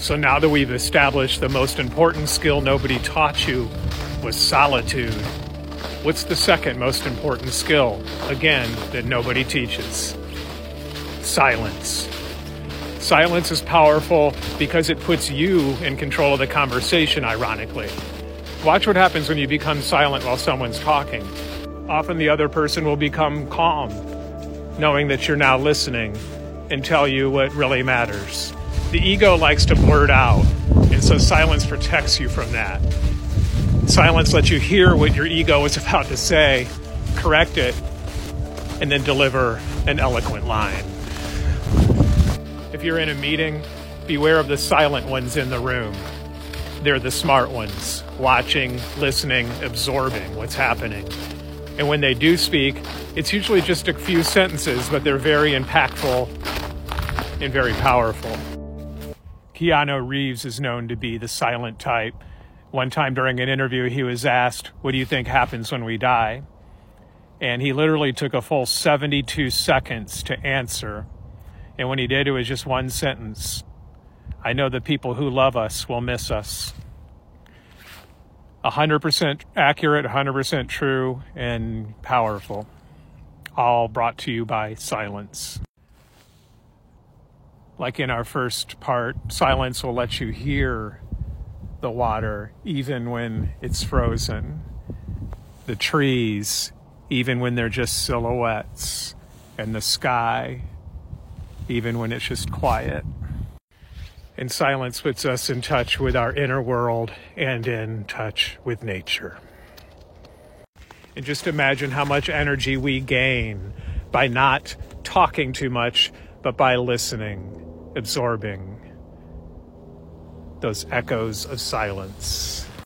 So now that we've established the most important skill nobody taught you was solitude, what's the second most important skill, again, that nobody teaches? Silence. Silence is powerful because it puts you in control of the conversation, ironically. Watch what happens when you become silent while someone's talking. Often the other person will become calm, knowing that you're now listening and tell you what really matters. The ego likes to blurt out, and so silence protects you from that. Silence lets you hear what your ego is about to say, correct it, and then deliver an eloquent line. If you're in a meeting, beware of the silent ones in the room. They're the smart ones, watching, listening, absorbing what's happening. And when they do speak, it's usually just a few sentences, but they're very impactful and very powerful. Keanu Reeves is known to be the silent type. One time during an interview, he was asked, What do you think happens when we die? And he literally took a full 72 seconds to answer. And when he did, it was just one sentence I know the people who love us will miss us. 100% accurate, 100% true, and powerful. All brought to you by silence like in our first part, silence will let you hear the water even when it's frozen, the trees even when they're just silhouettes, and the sky even when it's just quiet. And silence puts us in touch with our inner world and in touch with nature. And just imagine how much energy we gain by not talking too much, but by listening absorbing those echoes of silence.